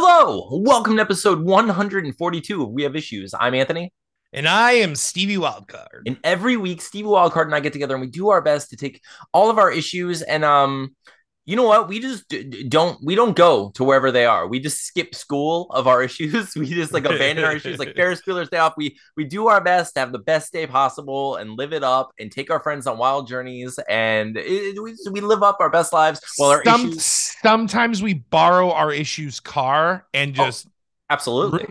Hello, welcome to episode 142 of We Have Issues. I'm Anthony. And I am Stevie Wildcard. And every week, Stevie Wildcard and I get together and we do our best to take all of our issues and um you know what? We just don't we don't go to wherever they are. We just skip school of our issues. We just like abandon our issues like Ferris Bueller's Day Off. We we do our best to have the best day possible and live it up and take our friends on wild journeys and it, we we live up our best lives while our Some, issues sometimes we borrow our issues car and Oh. just absolutely.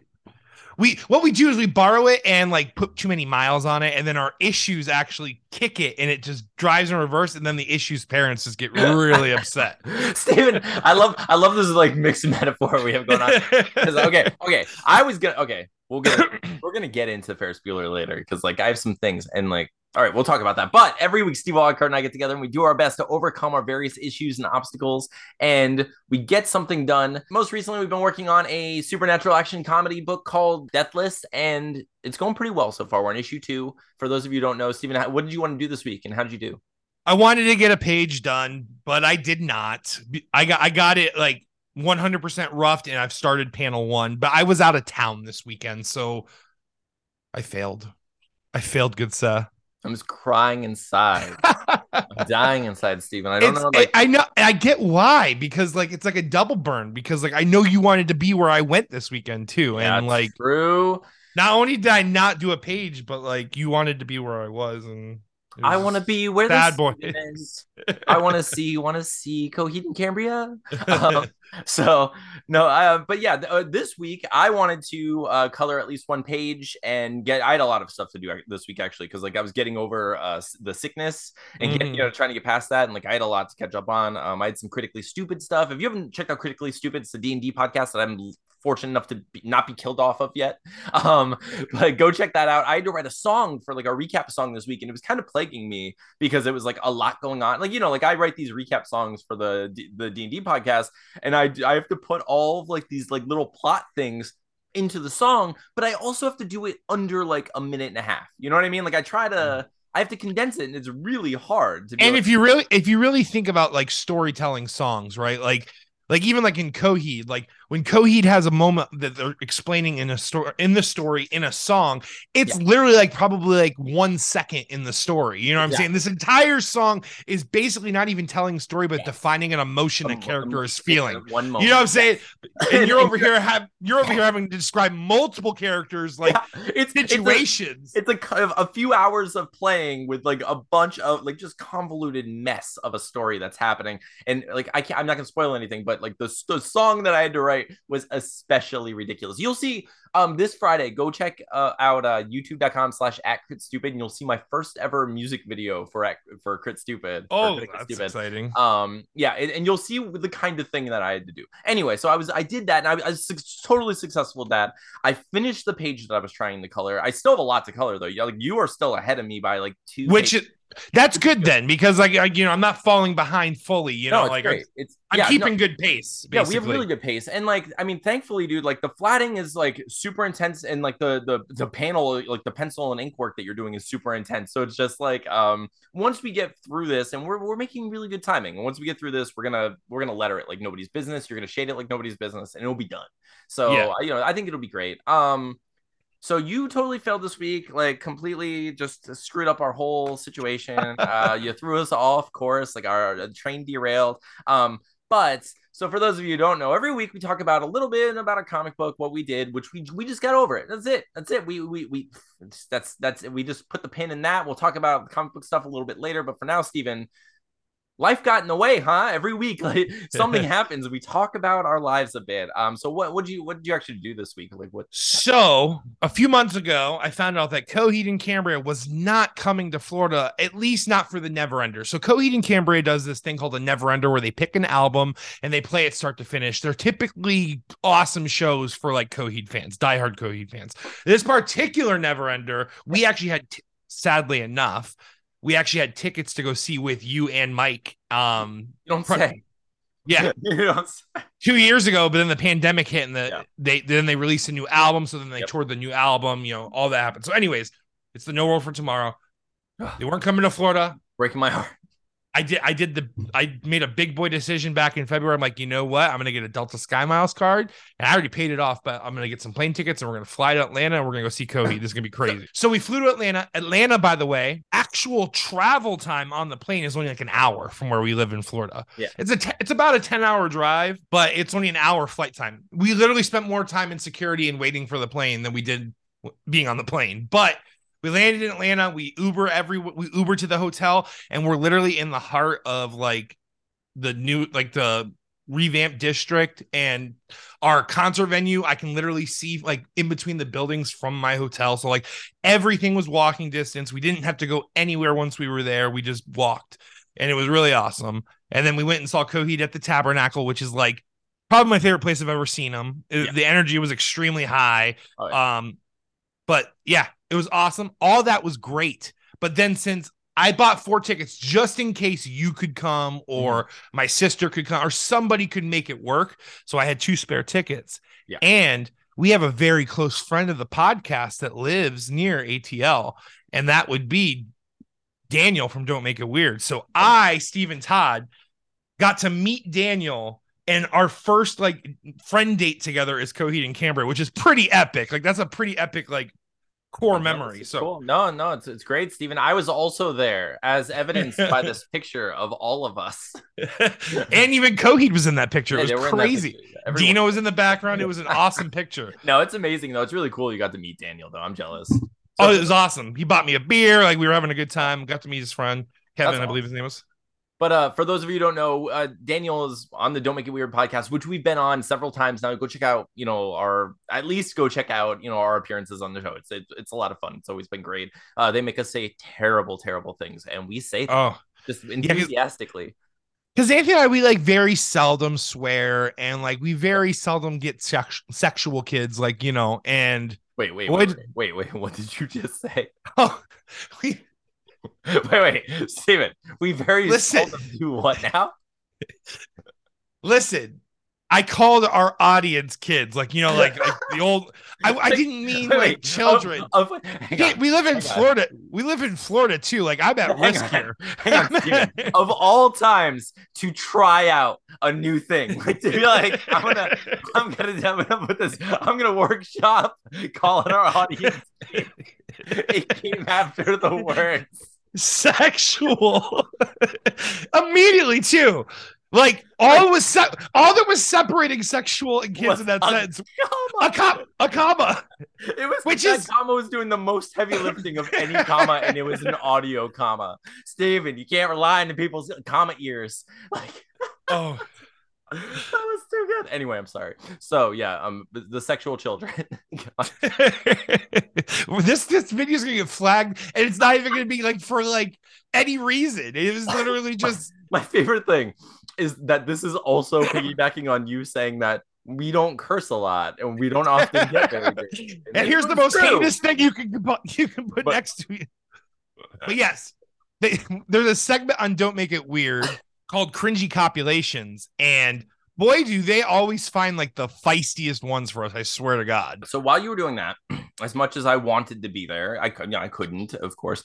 We what we do is we borrow it and like put too many miles on it and then our issues actually kick it and it just drives in reverse and then the issues parents just get really upset. Steven, I love I love this like mixed metaphor we have going on. okay, okay. I was gonna okay, we'll get we're gonna get into Ferris Bueller later because like I have some things and like all right, we'll talk about that. But every week, Steve Wildcard and I get together and we do our best to overcome our various issues and obstacles, and we get something done. Most recently, we've been working on a supernatural action comedy book called Deathless, and it's going pretty well so far. We're on issue two. For those of you who don't know, Steven, what did you want to do this week, and how did you do? I wanted to get a page done, but I did not. I got I got it like 100% roughed and I've started panel 1, but I was out of town this weekend, so I failed. I failed, good sir. I'm just crying inside. I'm dying inside, Steven. I don't It's- know. Like, I know I get why because like it's like a double burn because like I know you wanted to be where I went this weekend too and that's like true. not only did I not do a page but like you wanted to be where I was and it I want to be where the boy. Is. I want to see, want to see Coheed and Cambria. Um, so no, uh, but yeah, th- uh, this week I wanted to uh, color at least one page and get. I had a lot of stuff to do this week actually because like I was getting over uh, the sickness and Mhm. you know trying to get past that and like I had a lot to catch up on. Um, I had some critically stupid stuff. If you haven't checked out critically stupid, it's the D and D podcast that I'm fortunate enough to be, not be killed off of yet. Um, but go check that out. I had to write a song for like a recap song this week, and it was kind of plaguing me because it was like a lot going on. Like you know, like I write these recap songs for the D- the D and D podcast, and I I have to put all of like these like little plot things into the song, but I also have to do it under like a minute and a half. You know what I mean? Like I try to. Mm-hmm. I have to condense it, and it's really hard and like, if you really if you really think about like storytelling songs right like like even like in Coheed, like when Coheed has a moment that they're explaining in a story in the story in a song, it's literally like probably like one second in the story. You know what I'm Yeah. saying? This entire song is basically not even telling a story, but Yes. defining an emotion a character is feeling. One moment. You know what I'm saying? And you're over here have you're over here having to describe multiple characters like Yeah. it's it's a- situations. it's a a few hours of playing with like a bunch of like just convoluted mess of a story that's happening and like i can't i'm not gonna spoil anything but like the, the song that i had to write was especially ridiculous. You'll see um this friday go check uh, out uh youtube.com slash at crit stupid and you'll see my first ever music video for at, for crit stupid oh, Critically that's Stupid. exciting. um yeah and, and you'll see the kind of thing that i had to do. Anyway so i was i did that and i, I was suc- totally successful at that. I finished the page that i was trying to color. I still have a lot to color though. Yeah, like you are still ahead of me by like two Which pages. That's good then because like I, you know I'm not falling behind fully. You no know, it's like it's I'm yeah, no- keeping good pace. yeah, we have really good pace, and like, I mean, thankfully, dude, like the flatting is like super intense, and like the the the panel, like the pencil and ink work that you're doing is super intense. So it's just like, um, once we get through this, and we're we're making really good timing, and once we get through this, we're gonna we're gonna letter it like nobody's business. You're gonna shade it like nobody's business, and it'll be done. So Yeah. you know, I think it'll be great. Um. So you totally failed this week, like completely just screwed up our whole situation. uh, you threw us off course, like our uh, train derailed. Um, but so for those of you who don't know, every week we talk about a little bit about a comic book, what we did, which we we just got over it. That's it. That's it. We we we that's that's we just put the pin in that. We'll talk about comic book stuff a little bit later, but for now, Stephen, life got in the way, huh? Every week, like something happens. We talk about our lives a bit. Um, so what what did you what did you actually do this week? Like what? So a few months ago, I found out that Coheed and Cambria was not coming to Florida, at least not for the Never Neverender. So Coheed and Cambria does this thing called the Neverender, where they pick an album and they play it start to finish. They're typically awesome shows for like Coheed fans, diehard Coheed fans. This particular Never Neverender, we actually had, t- sadly enough, we actually had tickets to go see with you and Mike. Um, You don't Pro- say. yeah, you don't say. two years ago, but then the pandemic hit and the Yeah. they then they released a new album. So then they Yep. toured the new album, you know, all that happened. So, anyways, it's the No World for Tomorrow. They weren't coming to Florida. Breaking my heart. I did I did the I made a big boy decision back in February. I'm like, you know what? I'm gonna get a Delta Sky Miles card. And I already paid it off, but I'm gonna get some plane tickets and we're gonna fly to Atlanta and we're gonna go see Coheed. This is gonna be crazy. So we flew to Atlanta. Atlanta, by the way, actual travel time on the plane is only like an hour from where we live in Florida. Yeah. It's a t- it's about a 10 hour drive, but it's only an hour flight time. We literally spent more time in security and waiting for the plane than we did being on the plane. But we landed in Atlanta. We Uber every we Uber to the hotel, and we're literally in the heart of like the new like the revamped district and our concert venue. I can literally see like in between the buildings from my hotel. So like everything was walking distance. We didn't have to go anywhere once we were there. We just walked, and it was really awesome. And then we went and saw Coheed at the Tabernacle, which is like probably my favorite place I've ever seen them Yeah. The energy was extremely high. Oh, yeah. Um, but yeah, it was awesome. All that was great. But then since I bought four tickets just in case you could come or Mm-hmm. my sister could come or somebody could make it work. So I had two spare tickets. Yeah. And we have a very close friend of the podcast that lives near ATL, and that would be Daniel from Don't Make It Weird. So I, Stephen Todd, got to meet Daniel. And our first like friend date together is Coheed and Cambria, which is pretty epic. Like that's a pretty epic like core oh, memory. So cool. no, no, it's it's great, Stephen. I was also there, as evidenced by this picture of all of us. and even Coheed was in that picture. Yeah, It was were in that crazy. picture. Yeah, everyone- Dino was in the background. It was an awesome picture. No, it's amazing though. It's really cool. You got to meet Daniel though. I'm jealous. Oh, it was awesome. He bought me a beer. Like we were having a good time. Got to meet his friend Kevin, I believe his name was. But uh, for those of you who don't know, uh, Daniel is on the Don't Make It Weird podcast, which we've been on several times now. Go check out, you know, our at least go check out, you know, our appearances on the show. It's it, it's a lot of fun. It's always been great. Uh, they make us say terrible, terrible things, and we say them Oh, just enthusiastically. because Anthony and I, we like very seldom swear, and like we very seldom get sex- sexual kids, like you know, and Wait, wait, What? wait, wait, wait, wait. What did you just say? oh, we wait, wait, Steven, we very Listen. seldom do what now? listen. I called our audience kids, like you know, like, like the old. I, I didn't mean Wait, like children. Oh, oh, of, of, hang Yeah, on, we live in hang on. Florida. We live in Florida too. Like I'm at Hang risk on. here. Hang of all times to try out a new thing, like to be like, I'm gonna, I'm gonna, I'm gonna put this, I'm gonna workshop calling our audience. it came after the words. Sexual. Immediately too. Like all was se- all that was separating sexual and kids Was in that uh, a sentence. Comma. A comma. A comma. It was Which is- comma was doing the most heavy lifting of any comma, and it was an audio comma. Steven, you can't rely on the people's comma ears. Like Oh, that was too good. Anyway, I'm sorry. So yeah, um, the, sexual children. this this video is gonna get flagged, and it's not even gonna be like for like any reason. It was literally just My favorite thing is that this is also piggybacking on you saying that we don't curse a lot and we don't often get very good. and here's the most true. heinous thing you can put you can put But- next to it. But yes, they, there's a segment on Don't Make It Weird called Cringy Copulations, and boy, do they always find like the feistiest ones for us. I swear to God. So while you were doing that, as much as I wanted to be there, I could, you know, I couldn't, of course.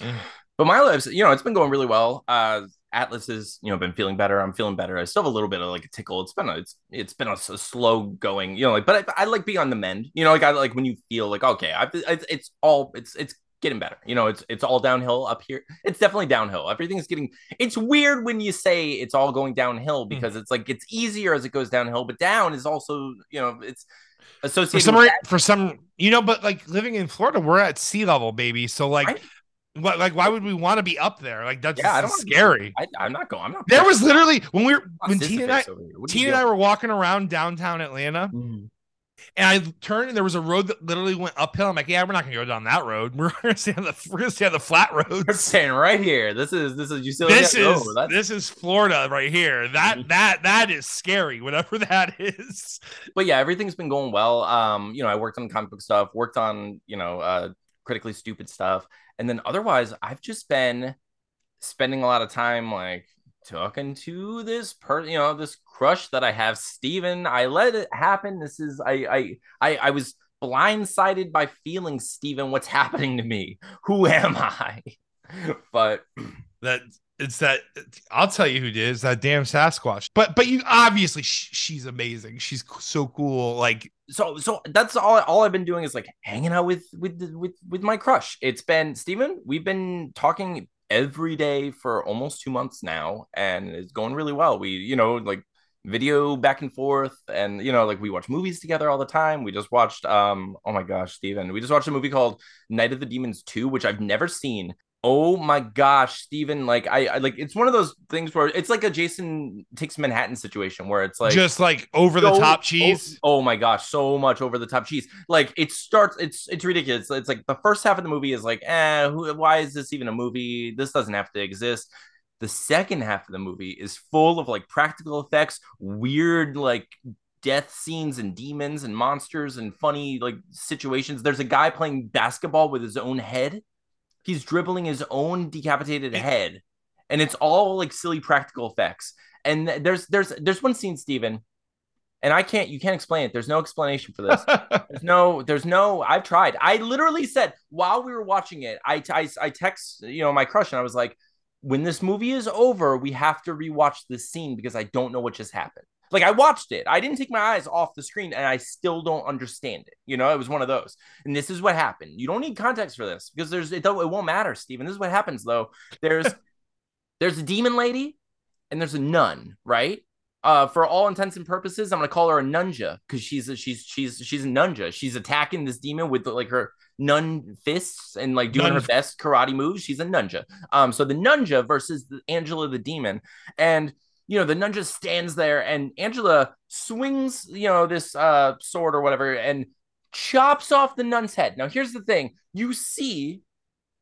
But my lives, you know, it's been going really well. Uh, Atlas has, you know, been feeling better. I'm feeling better. I still have a little bit of like a tickle. It's been a, it's, it's been a slow going, you know, like, but I, I like being on the mend. You know, like I like when you feel like okay, I, it's, it's all, it's, it's getting better. You know, it's, it's all downhill up here. It's definitely downhill. Everything's getting. It's weird when you say it's all going downhill because it's like it's easier as it goes downhill, but down is also, you know, it's associated For some for some, you know, but like living in Florida, we're at sea level, baby. So like, Right. what like why would we want to be up there? Like that's Yeah, I don't scary. I, I'm not going. I'm not. There was literally when we were when Tina and I Sisyphus over here. What are you Tina and I were walking around downtown Atlanta, Mhm. And I turned and there was a road that literally went uphill. I'm like, yeah, we're not gonna go down that road. We're gonna stay on the we're gonna stay on the flat We're staying right here. This is this is you still This is no, this is Florida right here. That that that is scary. Whatever that is. but yeah, everything's been going well. Um, you know, I worked on comic book stuff, worked on you know, uh, critically stupid stuff, and then otherwise, I've just been spending a lot of time like talking to this person, you know, this crush that I have, Steven. I let it happen. This is I I I, I was blindsided by feeling, Steven, what's happening to me? Who am I? But That it's that I'll tell you who did. It's that damn Sasquatch. But but you obviously sh- she's amazing. She's so cool. Like so so that's all all I've been doing is like hanging out with with with with my crush. It's been Steven, we've been talking every day for almost 2 months now and it's going really well. We you know like video back and forth and you know like we watch movies together all the time we just watched um oh my gosh steven we just watched a movie called night of the demons 2 which i've never seen Oh my gosh, Steven, like I, I, like it's one of those things where it's like a Jason takes Manhattan situation where it's like just like over so, the top cheese. Oh, oh, my gosh, so much over the top cheese. Like it starts it's it's ridiculous. It's like the first half of the movie is like, eh, who, why is this even a movie? This doesn't have to exist. The second half of the movie is full of like practical effects, weird like death scenes and demons and monsters and funny like situations. There's a guy playing basketball with his own head he's dribbling his own decapitated head and it's all like silly practical effects. And there's there's there's one scene Steven and I can't you can't explain it. There's no explanation for this. There's no there's no I've tried. I literally said while we were watching it I, I I text you know my crush and I was like when this movie is over we have to rewatch this scene because I don't know what just happened like I watched it. I didn't take my eyes off the screen and I still don't understand it. You know, it was one of those. And this is what happened. You don't need context for this because there's it, it won't matter, Steven. This is what happens though. There's there's a demon lady and there's a nun, right? Uh, for all intents and purposes, I'm gonna call her a nunja because she's a, she's she's she's a nunja. She's attacking this demon with like her nun fists and like doing her best karate moves. She's a nunja. Um, so the nunja versus the Angela the demon, and you know, the nun just stands there and Angela swings, you know, this uh sword or whatever and chops off the nun's head. Now, here's the thing. You see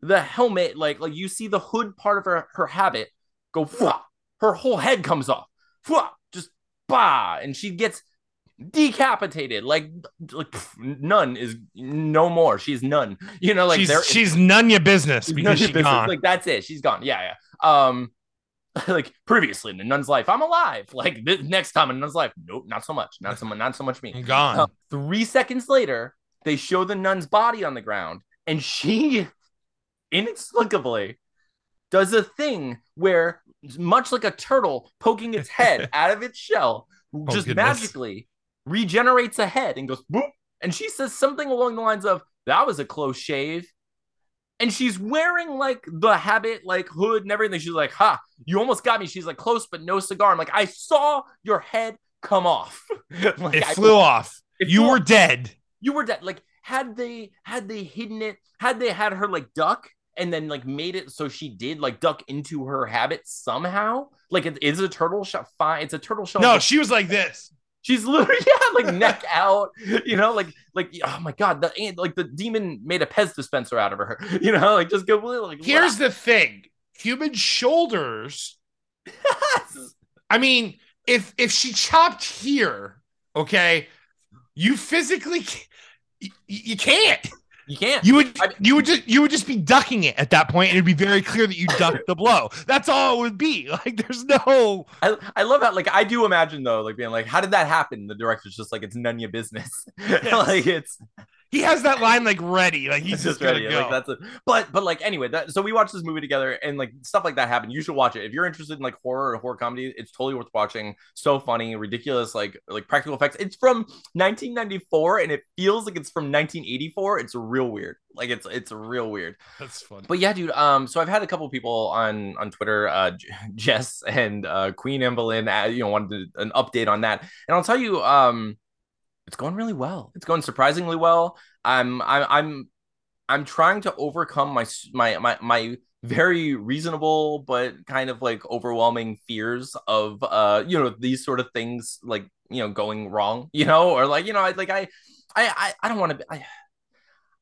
the helmet, like, like you see the hood part of her, her habit go, Fwah! her whole head comes off, Fwah! just bah, and she gets decapitated. Like like pff, none is no more. She's none you know like she's, she's none your business because she's gone. Like that's it. She's gone. Yeah yeah. Um like previously in a nun's life, I'm alive. Like this, next time in a nun's life, nope, not so much. Not so much. Not so much me. Gone. Uh, three seconds later, they show the nun's body on the ground, and she inexplicably does a thing where, much like a turtle poking its head out of its shell, oh, just goodness. magically regenerates a head and goes boop. And she says something along the lines of, "That was a close shave." And she's wearing like the habit, like hood and everything. She's like, "Ha, you almost got me." She's like, "Close, but no cigar." I'm like, "I saw your head come off. like, it flew I, off. It you flew were off. dead. You were dead. Like, had they had they hidden it, had they had her like duck and then like made it so she did like duck into her habit somehow. Like, it is a turtle shell. Fine, it's a turtle shell. No, she was like this. She's literally yeah, like neck out, you know, like like oh my god, the like the demon made a Pez dispenser out of her, you know, like just go like. Here's the thing: human shoulders. I mean, if if she chopped here, okay, you physically you, you can't. You can't. You would I mean, you would just you would just be ducking it at that point, and it'd be very clear that you ducked the blow. That's all it would be. Like there's no. I, I love that. Like I do imagine though, like being like, how did that happen? The director's just like, it's none of your business. Yes. like it's he has that line like ready, like he's just, just ready. Go. Like that's it. But but like anyway, that so we watched this movie together, and like stuff like that happened. You should watch it if you're interested in like horror or horror comedy. It's totally worth watching. So funny, ridiculous, like like practical effects. It's from 1994, and it feels like it's from 1984. It's real weird. Like it's it's real weird. That's fun. But yeah, dude. Um, so I've had a couple people on on Twitter, uh, Jess and uh, Queen Evelyn, uh, you know, wanted an update on that, and I'll tell you, um it's going really well. It's going surprisingly well. I'm I'm I'm I'm trying to overcome my my my my very reasonable but kind of like overwhelming fears of uh you know these sort of things like you know going wrong you know or like you know I like I I I, don't want to I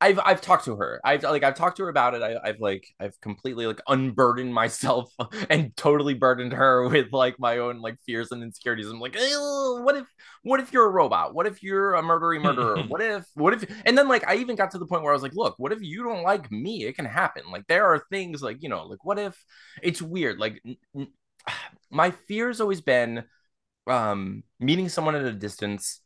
I've I've talked to her. I've like I've talked to her about it. I, have like I've completely like unburdened myself and totally burdened her with like my own like fears and insecurities. I'm like, what if what if you're a robot? What if you're a murdery murderer? what if what if? And then like I even got to the point where I was like, look, what if you don't like me? It can happen. Like there are things like you know like what if it's weird. Like n- my fear's always been um meeting someone at a distance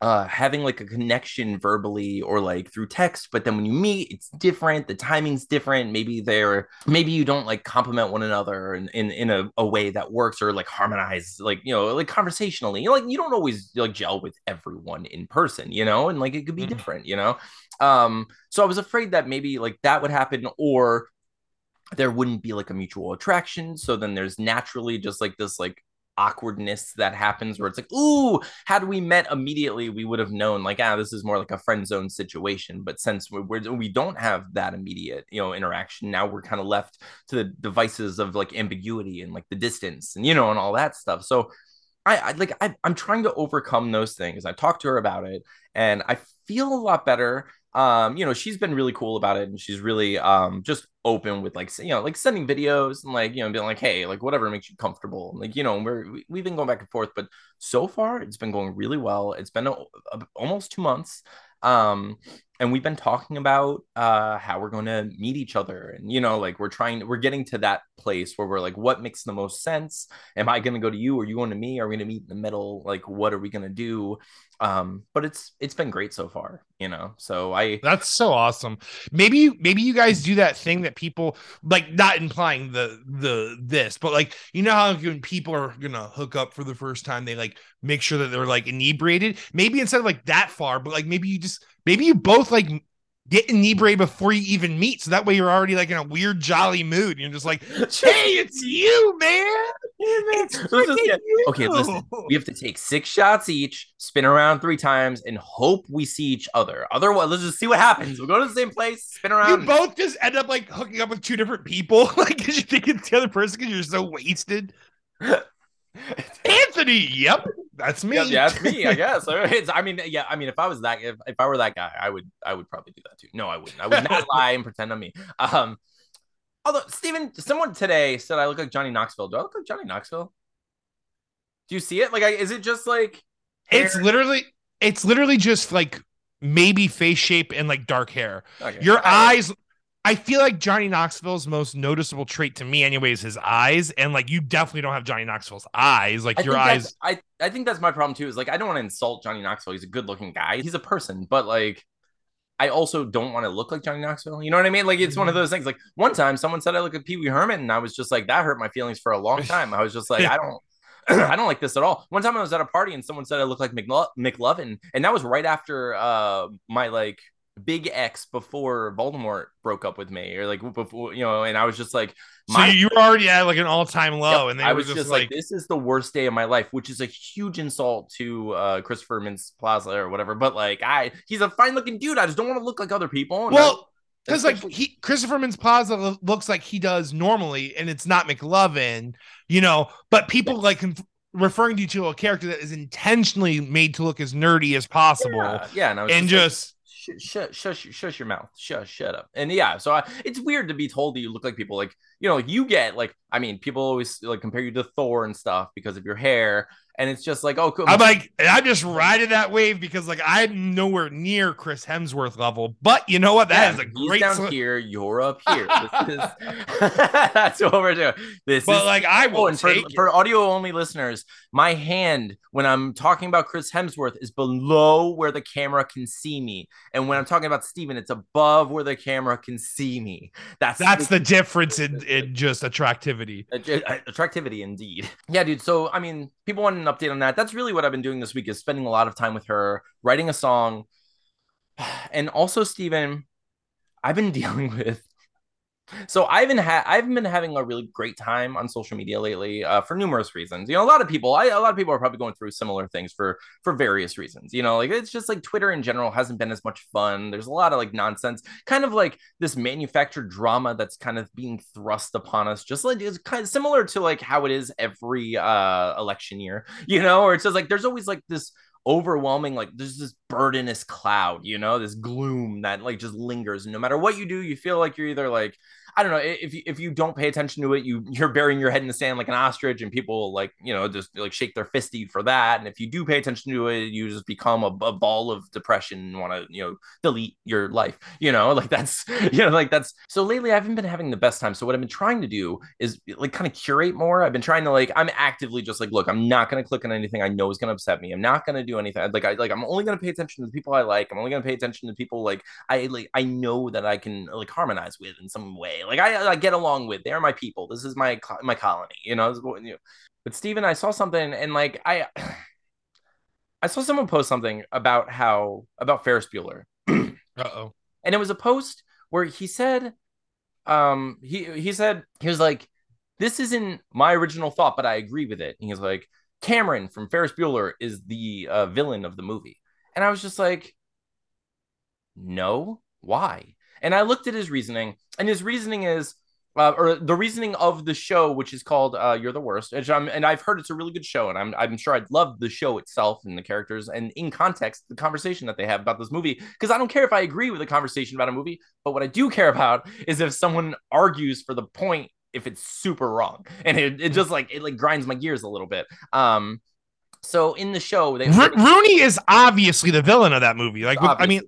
uh having like a connection verbally or like through text but then when you meet it's different the timing's different maybe they're maybe you don't like compliment one another in in, in a, a way that works or like harmonize like you know like conversationally you know, like you don't always like gel with everyone in person you know and like it could be mm-hmm. different you know um so i was afraid that maybe like that would happen or there wouldn't be like a mutual attraction so then there's naturally just like this like awkwardness that happens where it's like, ooh, had we met immediately, we would have known like, ah, this is more like a friend zone situation. But since we're, we don't have that immediate, you know, interaction, now we're kind of left to the devices of like ambiguity and like the distance and you know and all that stuff. So I, I like I, I'm trying to overcome those things. I talked to her about it, and I feel a lot better um you know she's been really cool about it and she's really um just open with like you know like sending videos and like you know being like hey like whatever makes you comfortable like you know we're we've been going back and forth but so far it's been going really well. It's been a, a, almost two months. Um and we've been talking about uh how we're going to meet each other and you know like we're trying we're getting to that place where we're like what makes the most sense? Am i going to go to you? Or you going to me? Are we going to meet in the middle? Like what are we going to do? Um but it's it's been great so far you know? So i that's so awesome. Maybe maybe you guys do that thing that people like not implying the the this but like you know how when people are gonna hook up for the first time they like make sure that they're like inebriated? Maybe instead of like that far but like maybe you just maybe you both like get inebriated before you even meet. So that way you're already like in a weird, jolly mood. You're just like, hey, it's you, man. It's get, you. Okay, listen. We have to take six shots each, spin around three times, and hope we see each other. Otherwise, let's just see what happens. We'll go to the same place, spin around. You both just end up like hooking up with two different people, like because you think it's the other person because you're so wasted. Anthony, yep, that's me. Yeah, yeah, that's me. I guess. It's, I mean, yeah. I mean, if I was that, if, if I were that guy, I would, I would probably do that too. No, I wouldn't. I would not lie and pretend I'm me. Um, although Stephen, someone today said I look like Johnny Knoxville. Do I look like Johnny Knoxville? Do you see it? Like, I, is it just like? Hair? It's literally, it's literally just like maybe face shape and like dark hair. Okay. Your eyes I feel like Johnny Knoxville's most noticeable trait to me, anyway, is his eyes. And like, you definitely don't have Johnny Knoxville's eyes. Like, I your eyes. I, I think that's my problem too. Is like, I don't want to insult Johnny Knoxville. He's a good looking guy. He's a person, but like, I also don't want to look like Johnny Knoxville. You know what I mean? Like, it's one of mm-hmm. those things. Like, one time someone said I look like Pee Wee Herman, and I was just like, that hurt my feelings for a long time. I was just like, I don't. I don't like this at all. One time I was at a party and someone said I look like McLo- McLovin, and that was right after uh, my like Big X before Voldemort broke up with me, or like before you know, and I was just like, so you were already at like an all time low, yep, and I was just, just like, like, this is the worst day of my life, which is a huge insult to uh, Christopher Mintz Plaza or whatever. But like, I he's a fine looking dude. I just don't want to look like other people. Well. Because like he Christopher Mintz Plaza looks like he does normally, and it's not McLovin, you know. But people yeah. like referring to you to a character that is intentionally made to look as nerdy as possible. Yeah, yeah and, and just, just shut, shush, shush your mouth, shush, shut up. And yeah, so I, it's weird to be told that you look like people like you know, like you get like I mean, people always like compare you to Thor and stuff because of your hair, and it's just like, oh, cool. I'm like, I'm just riding that wave because like I'm nowhere near Chris Hemsworth level, but you know what? That yeah, is a great down sl- here. You're up here. This is that's what we're doing. This but is like I oh, will oh, and for, for audio only listeners, my hand when I'm talking about Chris Hemsworth is below where the camera can see me, and when I'm talking about Steven, it's above where the camera can see me. That's that's the, the difference in in just attractivity. Attractivity, indeed. Yeah, dude. So I mean, people want an update on that. That's really what I've been doing this week is spending a lot of time with her, writing a song. And also, Stephen, I've been dealing with so I've been ha- I've been having a really great time on social media lately uh, for numerous reasons. You know, a lot of people, I, a lot of people are probably going through similar things for for various reasons. You know, like it's just like Twitter in general hasn't been as much fun. There's a lot of like nonsense, kind of like this manufactured drama that's kind of being thrust upon us, just like it's kind of similar to like how it is every uh election year. You know, or it's just like there's always like this overwhelming like there's this burdenous cloud you know this gloom that like just lingers. No matter what you do you feel like you're either like I don't know if if you don't pay attention to it, you you're burying your head in the sand like an ostrich, and people like you know just like shake their fisty for that. And if you do pay attention to it, you just become a, a ball of depression and want to you know delete your life. You know, like that's you know like that's so lately I haven't been having the best time. So what I've been trying to do is like kind of curate more. I've been trying to like I'm actively just like look, I'm not gonna click on anything I know is gonna upset me. I'm not gonna do anything like I like I'm only gonna pay attention to the people I like. I'm only gonna pay attention to people like I like I know that I can like harmonize with in some way. Like I, I get along with. They're my people. This is my my colony. You know. But Steven, I saw something and like I I saw someone post something about how about Ferris Bueller. uh oh. And it was a post where he said, um, he he said he was like, this isn't my original thought, but I agree with it. And he's like, Cameron from Ferris Bueller is the uh, villain of the movie, and I was just like, no, why? And I looked at his reasoning, and his reasoning is, uh, or the reasoning of the show, which is called uh, "You're the Worst," and I've heard it's a really good show, and I'm I'm sure I'd love the show itself and the characters, and in context, the conversation that they have about this movie. Because I don't care if I agree with the conversation about a movie, but what I do care about is if someone argues for the point if it's super wrong, and it, it just like it like grinds my gears a little bit. Um, so in the show, they R- Rooney is obviously the villain of that movie. Like, I mean,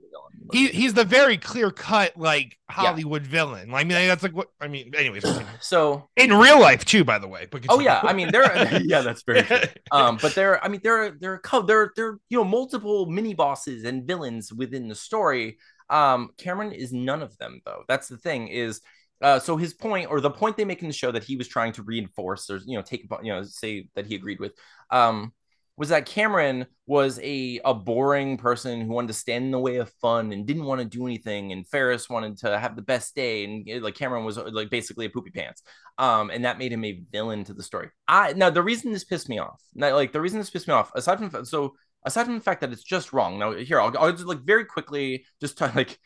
he he's the very clear cut like Hollywood yeah. villain. I mean, that's like what I mean. Anyways, so in real life too, by the way. oh yeah, I mean there. yeah, that's very. True. Um, but there, I mean there, are there, are there, are, there, are, you know, multiple mini bosses and villains within the story. Um, Cameron is none of them though. That's the thing is. Uh, so his point, or the point they make in the show that he was trying to reinforce, or you know, take, you know, say that he agreed with, um, was that Cameron was a, a boring person who wanted to stand in the way of fun and didn't want to do anything. And Ferris wanted to have the best day. And eh, like Cameron was like basically a poopy pants. Um, and that made him a villain to the story. I now the reason this pissed me off, now, like the reason this pissed me off, aside from so aside from the fact that it's just wrong. Now here I'll, I'll just like very quickly just like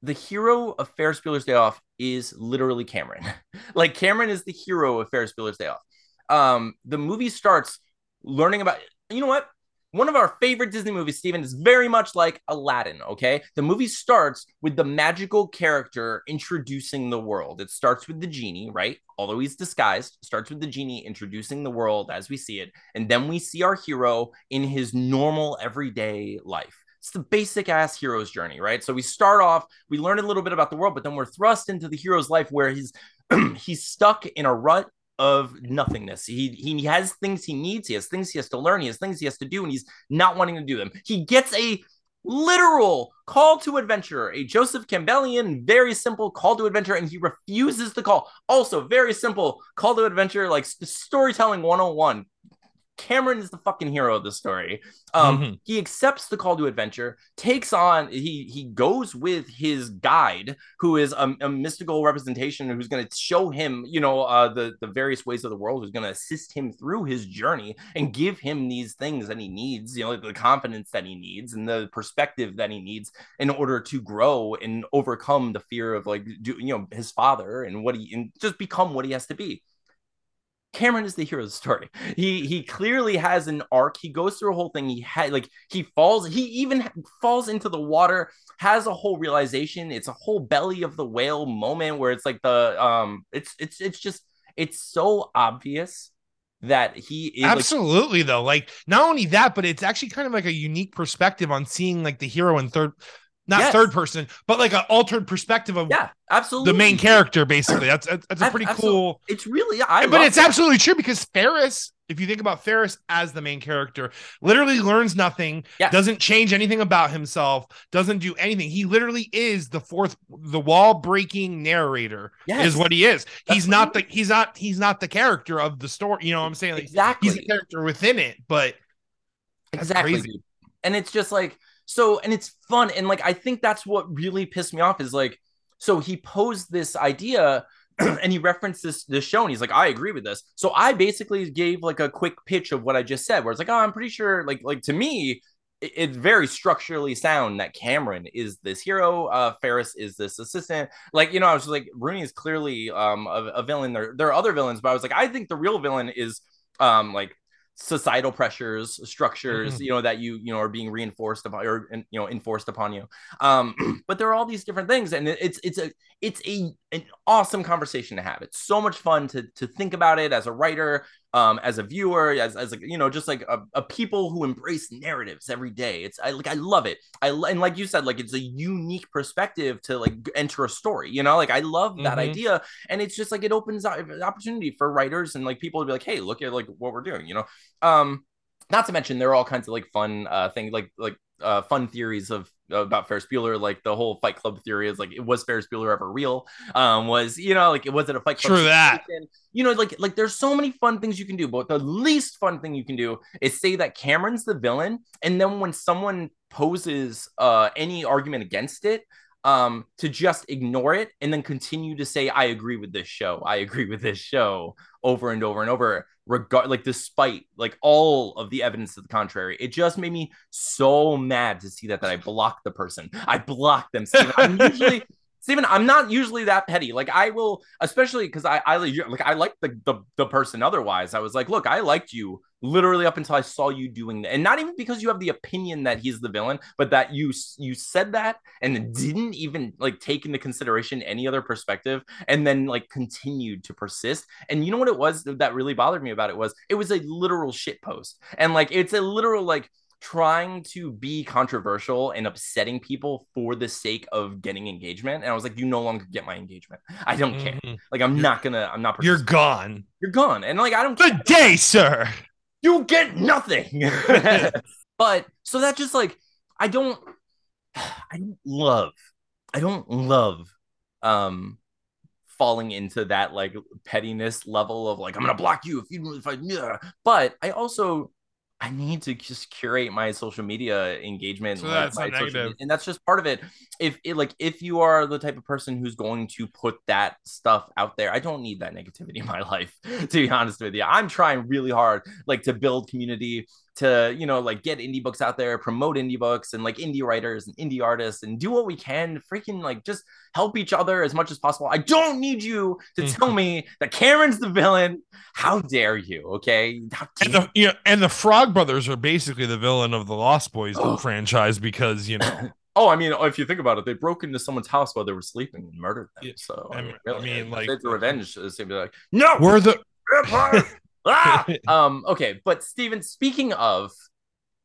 the hero of Ferris Bueller's Day Off is literally Cameron. like Cameron is the hero of Ferris Bueller's Day Off um, the movie starts learning about you know what one of our favorite Disney movies, Steven, is very much like Aladdin. Okay. The movie starts with the magical character introducing the world. It starts with the genie, right? Although he's disguised, starts with the genie introducing the world as we see it. And then we see our hero in his normal everyday life. It's the basic ass hero's journey, right? So we start off, we learn a little bit about the world, but then we're thrust into the hero's life where he's he's stuck in a rut of nothingness. He he has things he needs, he has things he has to learn, he has things he has to do, and he's not wanting to do them. He gets a literal call to adventure, a Joseph Campbellian, very simple call to adventure, and he refuses the call. Also, very simple call to adventure, like storytelling 101. Cameron is the fucking hero of the story. Um, mm-hmm. He accepts the call to adventure, takes on he he goes with his guide, who is a, a mystical representation, who's going to show him, you know, uh, the the various ways of the world, who's going to assist him through his journey and give him these things that he needs, you know, the confidence that he needs and the perspective that he needs in order to grow and overcome the fear of like, do, you know, his father and what he and just become what he has to be. Cameron is the hero of the story. He he clearly has an arc. He goes through a whole thing. He had like he falls. He even falls into the water. Has a whole realization. It's a whole belly of the whale moment where it's like the um. It's it's it's just it's so obvious that he is absolutely like, though. Like not only that, but it's actually kind of like a unique perspective on seeing like the hero in third not yes. third person, but like an altered perspective of yeah, absolutely the main character. Basically, that's that's a pretty absolutely. cool. It's really, I but it's that. absolutely true because Ferris, if you think about Ferris as the main character, literally learns nothing, yes. doesn't change anything about himself, doesn't do anything. He literally is the fourth, the wall breaking narrator. Yes. Is what he is. That's he's not the he's not he's not the character of the story. You know what I'm saying? Like, exactly. He's a character within it, but exactly. Crazy. And it's just like so, and it's fun. And like, I think that's what really pissed me off is like, so he posed this idea and he referenced this this show and he's like i agree with this so i basically gave like a quick pitch of what i just said where it's like oh i'm pretty sure like like to me it's very structurally sound that cameron is this hero uh ferris is this assistant like you know i was like rooney is clearly um a, a villain there there are other villains but i was like i think the real villain is um like societal pressures structures Mhm. you know that you you know are being reinforced upon or you know enforced upon you um but there are all these different things and it's it's a it's a an awesome conversation to have it's so much fun to to think about it as a writer um as a viewer as as like you know just like a, a people who embrace narratives every day. It's i like i love it. I and like you said like it's a unique perspective to like enter a story you know? Like i love that Mhm. idea and it's just like it opens up an opportunity for writers and like people to be like hey look at like what we're doing you know? Um not to mention there are all kinds of like fun uh things like like uh fun theories of about Ferris Bueller like the whole Fight Club theory is like it was Ferris Bueller ever real um was you know like it was it a Fight Club True that. situation? you know like like there's so many fun things you can do but the least fun thing you can do is say that Cameron's the villain and then when someone poses uh any argument against it um to just ignore it and then continue to say I agree with this show I agree with this show over and over and over regard like despite like all of the evidence to the contrary it just made me so mad to see that that i blocked the person i blocked them Steven. i'm usually Steven, I'm not usually that petty. Like I will, especially because I, I like I like the, the the person. Otherwise, I was like, look, I liked you literally up until I saw you doing that, and not even because you have the opinion that he's the villain, but that you you said that and didn't even like take into consideration any other perspective, and then like continued to persist. And you know what it was that really bothered me about it was it was a literal shit post, and like it's a literal like trying to be controversial and upsetting people for the sake of getting engagement. And I was like, you no longer get my engagement. I don't care. Mhm. Like I'm You're- not gonna. I'm not. You're gone. You're gone. And like I don't. Good day, sir. You get nothing. but so that just like I don't. I don't love. I don't love. Um falling into that like pettiness level of like I'm gonna block you if you if I yeah. But I also I need to just curate my social media engagement. So that's my negative. media- and that's just part of it. If it like if you are the type of person who's going to put that stuff out there, I don't need that negativity in my life. To be honest with you, I'm trying really hard like to build community to you know like get indie books out there promote indie books and like indie writers and indie artists and do what we can to freaking like just help each other as much as possible i don't need you to Mhm. tell me that cameron's the villain how dare you okay How And the you know, and the Frog Brothers are basically the villain of the Lost Boys Oh. franchise because you know Oh, I mean, if you think about it, they broke into someone's house while they were sleeping and murdered them. Yeah, So I mean, mean- I mean, like- it's a revenge. Gonna be like, no, we're the! ah! um, okay, but Steven, speaking of,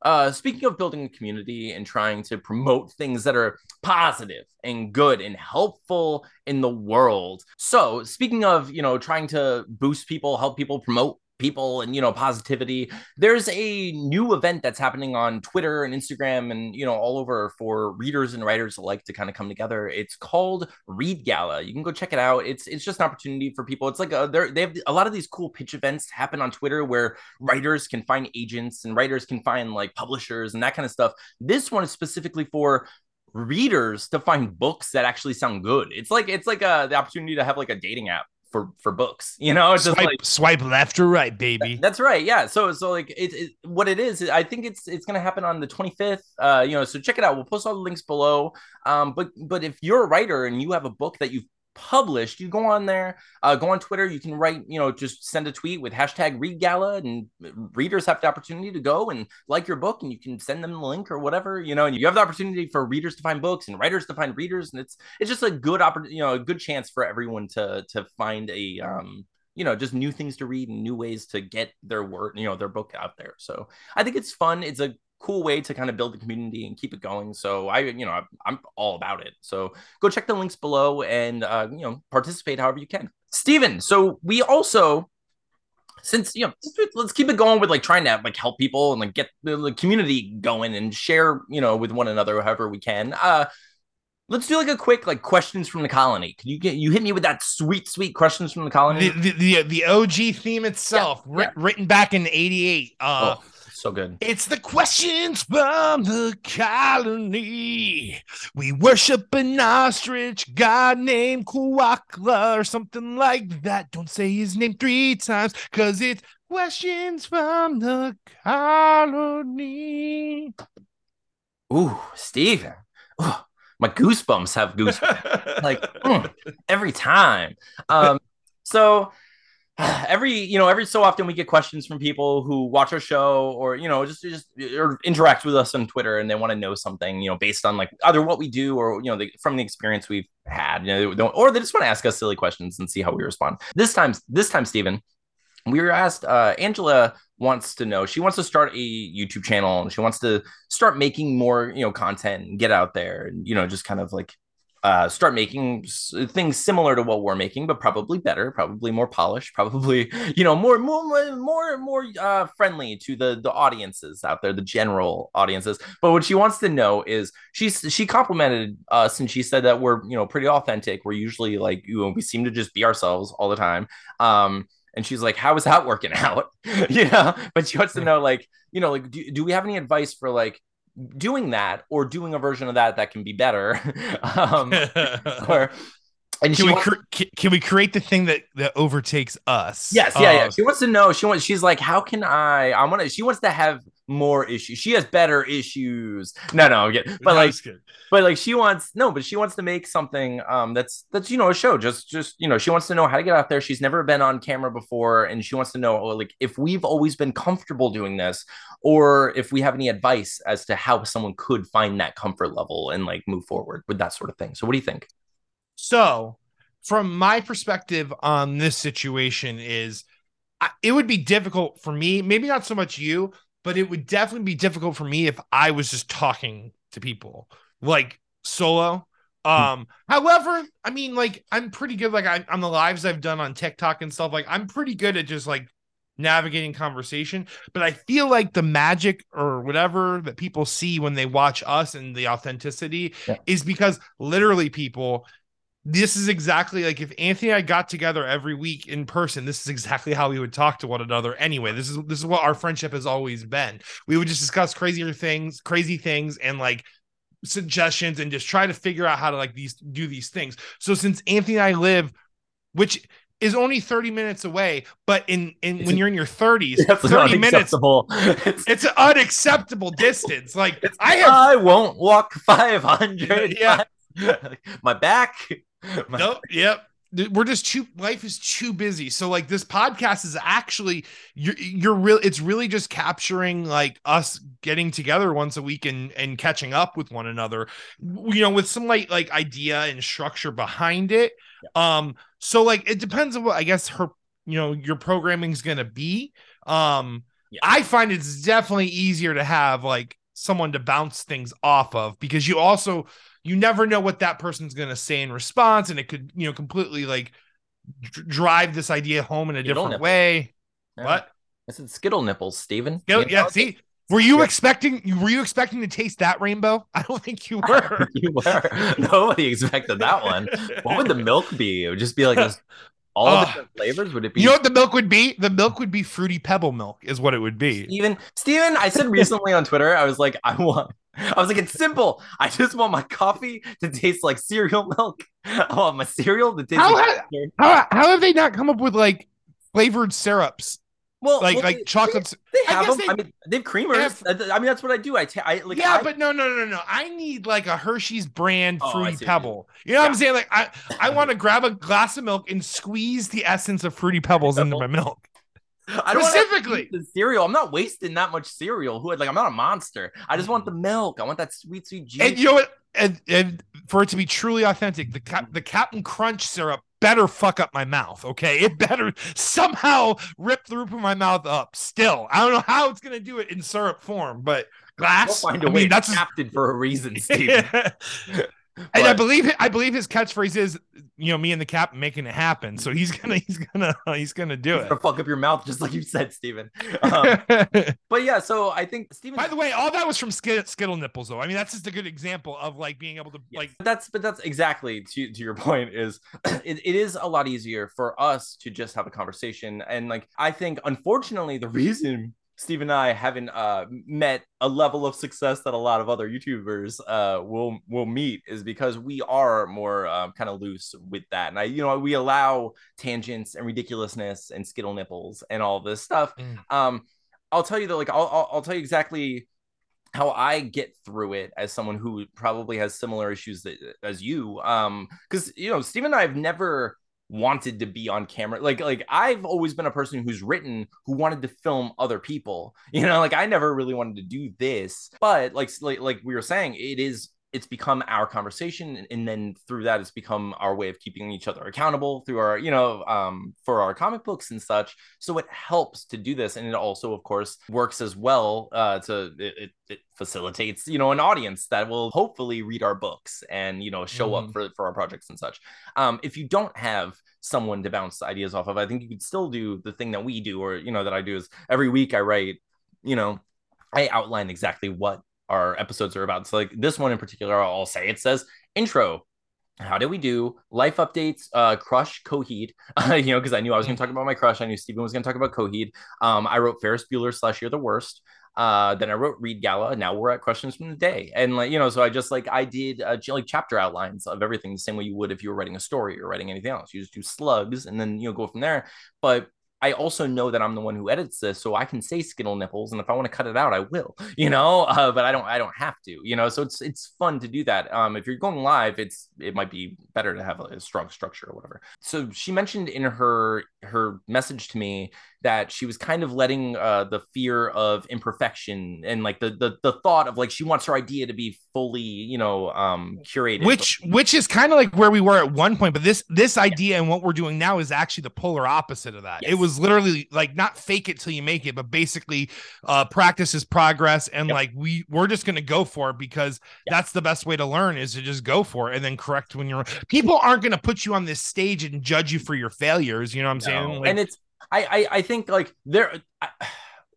uh, speaking of building a community and trying to promote things that are positive and good and helpful in the world. So, speaking of, you know, trying to boost people, help people, promote people and you know positivity. There's a new event that's happening on twitter and instagram and you know all over for readers and writers alike to kind of come together. It's called read gala. You can go check it out. It's it's just an opportunity for people. It's like a, they have a lot of these cool pitch events happen on twitter where writers can find agents and writers can find like publishers and that kind of stuff. This one is specifically for readers to find books that actually sound good. It's like it's like a the opportunity to have like a dating app for for books you know it's just swipe, like swipe left or right, baby. that's right. Yeah. So so like it, it what it is, I think it's it's gonna happen on the 25th. Uh, you know, so check it out. We'll post all the links below. Um, but but if you're a writer and you have a book that you've published, you go on there, uh, go on Twitter, you can write, you know, just send a tweet with hashtag read gala and readers have the opportunity to go and like your book and you can send them the link or whatever, you know, and you have the opportunity for readers to find books and writers to find readers. And it's it's just a good opportunity, you know, a good chance for everyone to to find a um you know just new things to read and new ways to get their work you know their book out there so i think it's fun it's a cool way to kind of build the community and keep it going so i you know i'm all about it so go check the links below and uh you know participate however you can steven so we also since you know let's keep it going with like trying to like help people and like get the, community going and share you know with one another however we can uh let's do like a quick like questions from the colony can you get you hit me with that sweet sweet questions from the colony The, the the the OG theme itself, Yeah, writ- yeah. written back in '88. Uh, oh so good It's the questions from the colony. We worship an ostrich god named Kuakla or something like that. Don't say his name three times because it's questions from the colony. Ooh, Steven. My goosebumps have goosebumps like mm, every time. Um, so every you know every so often we get questions from people who watch our show or you know just just or interact with us on Twitter and they want to know something you know based on like either what we do or you know the, from the experience we've had you know or they just want to ask us silly questions and see how we respond. This time this time Stephen, we were asked uh, Angela wants to know she wants to start a YouTube channel and she wants to start making more you know content and get out there and you know just kind of like uh, start making things similar to what we're making, but probably better, probably more polished, probably you know more more more more uh, friendly to the the audiences out there, the general audiences. But what she wants to know is she's she complimented us and she said that we're you know pretty authentic. We're usually like you know we seem to just be ourselves all the time. Um, and she's like, "How is that working out?" you know, but she wants to know like you know like do, do we have any advice for like doing that or doing a version of that that can be better um, or and can we wants, cre- can we create the thing that that overtakes us? Yes yeah yeah. She wants to know. She wants she's like how can i i want to she wants to have more issues. She has better issues. No no I'm but no, like but like she wants no but she wants to make something um that's that's you know a show. Just just you know she wants to know how to get out there. She's never been on camera before and she wants to know like if we've always been comfortable doing this or if we have any advice as to how someone could find that comfort level and like move forward with that sort of thing. So what do you think? So from my perspective on this situation is it would be difficult for me maybe not so much you but it would definitely be difficult for me if i was just talking to people like solo hmm. um however i mean like i'm pretty good like I, on the lives i've done on tiktok and stuff like i'm pretty good at just like navigating conversation but i feel like the magic or whatever that people see when they watch us and the authenticity yeah. is because literally people this is exactly like if Anthony and I got together every week in person, this is exactly how we would talk to one another anyway. This is this is what our friendship has always been. We would just discuss crazier things, crazy things, and like suggestions and just try to figure out how to like these do these things. So since Anthony and I live, which is only 30 minutes away, but in in when you're in your 30s, 30 minutes it's, it's an unacceptable distance. Like I have I won't walk 500. Yeah. my back. Nope. Yep we're just too life is too busy so like this podcast is actually you're you're real it's really just capturing like us getting together once a week and and catching up with one another you know with some like like idea and structure behind it yeah. um so like it depends on what i guess her you know your programming's gonna be um yeah. i find it's definitely easier to have like someone to bounce things off of because you also you never know what that person's going to say in response and it could you know completely like d- drive this idea home in a skittle different nipple. way. Yeah. what? I said skittle nipples steven. Skittle, yeah see were you expecting were you expecting to taste that rainbow? I don't think you were. You were. Nobody expected that one. What would the milk be? It would just be like this all uh, different flavors? Would it be you know what the milk would be? The milk would be fruity pebble milk is what it would be. Steven, Steven, I said recently on Twitter, I was like, I want I was like, it's simple. I just want my coffee to taste like cereal milk. I want my cereal to taste how, like how, how have they not come up with like flavored syrups? Well, like well, like chocolates. They, have them. They, I mean, they have creamers. They have, I mean, that's what I do. I, ta- I like. Yeah, I, but no, no, no, no. I need like a Hershey's brand oh, fruity pebble. You know yeah. what I'm saying? Like, I I want to grab a glass of milk and squeeze the essence of fruity pebbles into my milk. I don't specifically the cereal. I'm not wasting that much cereal. Who like I'm not a monster. I just want the mm-hmm. milk. I want that sweet, sweet juice. And you know what? And, and for it to be truly authentic, the cap, the Captain Crunch syrup better fuck up my mouth. Okay, it better somehow rip the roof of my mouth up. Still, I don't know how it's gonna do it in syrup form, but glass. We'll find a I way. Mean, that's captain for a reason, Steve. and I believe I believe his catchphrase is, you know, me and the cap making it happen. So he's gonna he's gonna he's gonna do he's it. Gonna fuck up your mouth just like you said, Steven. Um, but yeah, so I think Steven. By the way, all that was from Skittle nipples, though. I mean, that's just a good example of like being able to yes. like. But that's but that's exactly to to your point is it, it is a lot easier for us to just have a conversation and like I think unfortunately the reason Steve and I haven't uh, met a level of success that a lot of other YouTubers uh, will will meet is because we are more uh, kind of loose with that, and I, you know, we allow tangents and ridiculousness and skittle nipples and all this stuff. Mm. Um, I'll tell you that, like, I'll, I'll, I'll tell you exactly how I get through it as someone who probably has similar issues that, as you. Um, because you know, Steve and I have never wanted to be on camera. Like like i've always been a person who's written who wanted to film other people. You know like i never really wanted to do this but like like, like we were saying it is it's become our conversation and then through that it's become our way of keeping each other accountable through our you know um, for our comic books and such so it helps to do this and it also of course works as well uh, to it, it, facilitates you know an audience that will hopefully read our books and you know show mm. up for, for our projects and such um, if you don't have someone to bounce ideas off of i think you could still do the thing that we do or you know that i do is every week i write you know I outline exactly what our episodes are about. So like this one in particular, I'll say it says intro. How did we do? Life updates, uh, crush, Coheed. Uh, you know, because I knew I was going to talk about my crush. I knew Stephen was going to talk about Coheed. Um, I wrote Ferris Bueller slash You're the Worst. Uh, then I wrote Read Gala. Now we're at questions from the day, and like you know, so I just like I did uh, like chapter outlines of everything the same way you would if you were writing a story or writing anything else. You just do slugs, and then you know go from there. But I also know that I'm the one who edits this, so I can say skittle nipples, and if I want to cut it out, I will, you know. Uh, but I don't, I don't have to, you know. So it's it's fun to do that. Um, if you're going live, it's it might be better to have a, a strong structure or whatever. So she mentioned in her her message to me that she was kind of letting uh, the fear of imperfection and like the, the the thought of like she wants her idea to be fully you know um curated which which is kind of like where we were at one point but this this idea and what we're doing now is actually the polar opposite of that yes. it was literally like not fake it till you make it but basically uh practice is progress and yep. like we we're just gonna go for it because yep. that's the best way to learn is to just go for it and then correct when you're people aren't gonna put you on this stage and judge you for your failures you know what i'm no. saying like, and it's I, I I think like there I,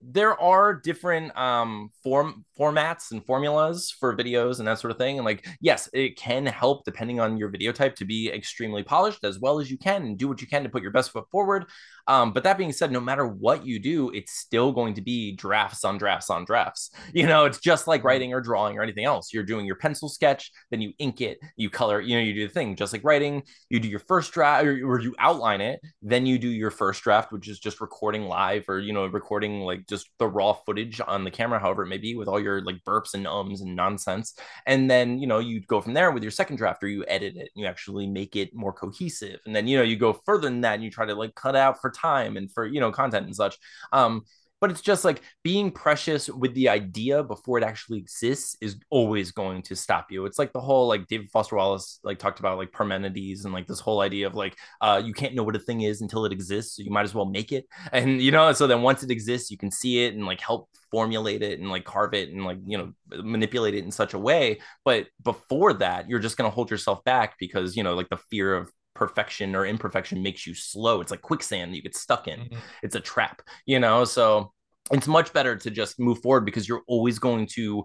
there are different um form formats and formulas for videos and that sort of thing and like yes it can help depending on your video type to be extremely polished as well as you can and do what you can to put your best foot forward um, but that being said, no matter what you do, it's still going to be drafts on drafts on drafts. You know, it's just like writing or drawing or anything else. You're doing your pencil sketch, then you ink it, you color, you know, you do the thing just like writing. You do your first draft or, or you outline it, then you do your first draft, which is just recording live or, you know, recording like just the raw footage on the camera, however it may be, with all your like burps and ums and nonsense. And then, you know, you go from there with your second draft or you edit it and you actually make it more cohesive. And then, you know, you go further than that and you try to like cut out for time and for you know content and such um but it's just like being precious with the idea before it actually exists is always going to stop you. It's like the whole like David Foster Wallace like talked about like Parmenides and like this whole idea of like uh you can't know what a thing is until it exists, so you might as well make it. And you know, so then once it exists, you can see it and like help formulate it and like carve it and like you know manipulate it in such a way. But before that, you're just gonna hold yourself back because you know like the fear of perfection or imperfection makes you slow. It's like quicksand you get stuck in. Mm-hmm. It's a trap, you know? So it's much better to just move forward because you're always going to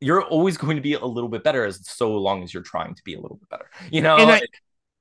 you're always going to be a little bit better as so long as you're trying to be a little bit better. You know, and I,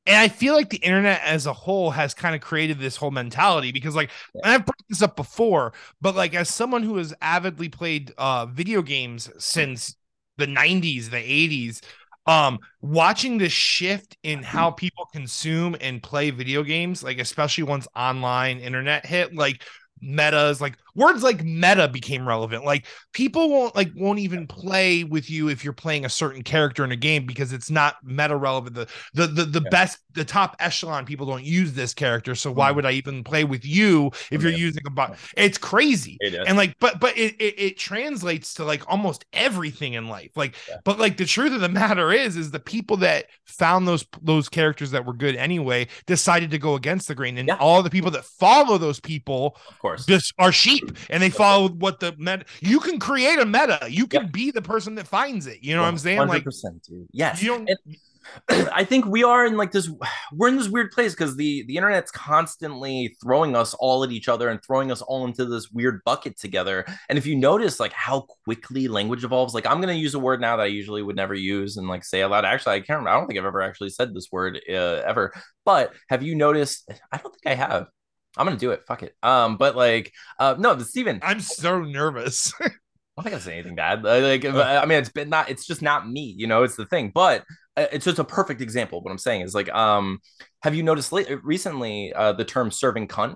and I feel like the internet as a whole has kind of created this whole mentality because, like, yeah. I've brought this up before, but like, as someone who has avidly played uh, video games since the 90s, the 80s, um watching the shift in how people consume and play video games like especially once online internet hit like metas like words like meta became relevant. Like people won't like won't even play with you if you're playing a certain character in a game because it's not meta relevant. The the the, the yeah. best the top echelon people don't use this character. So why mm. would i even play with you if you're using a bot? It's crazy. It and like but but it, it, it translates to like almost everything in life. Like yeah. but like the truth of the matter is is the people that found those those characters that were good anyway decided to go against the grain. And yeah. all the people that follow those people of course. just are sheep and they follow what the meta. You can create a meta. You can yep. be the person that finds it. You know what I'm saying? Like, dude. Yes. You don't. I think we are in like this. We're in this weird place because the the internet's constantly throwing us all at each other and throwing us all into this weird bucket together. And if you notice, like how quickly language evolves, like I'm gonna use a word now that I usually would never use and like say aloud. Actually, I can't. Remember, I don't think I've ever actually said this word uh, ever. But have you noticed? I don't think I have. I'm gonna do it. Fuck it. Um, but like, uh, no, the Steven. I'm so nervous. I don't think I say anything bad. Like, I mean, it's been not. It's just not me. You know, it's the thing. But uh, it's just a perfect example. What I'm saying is like, um, have you noticed late, recently uh, the term "serving cunt"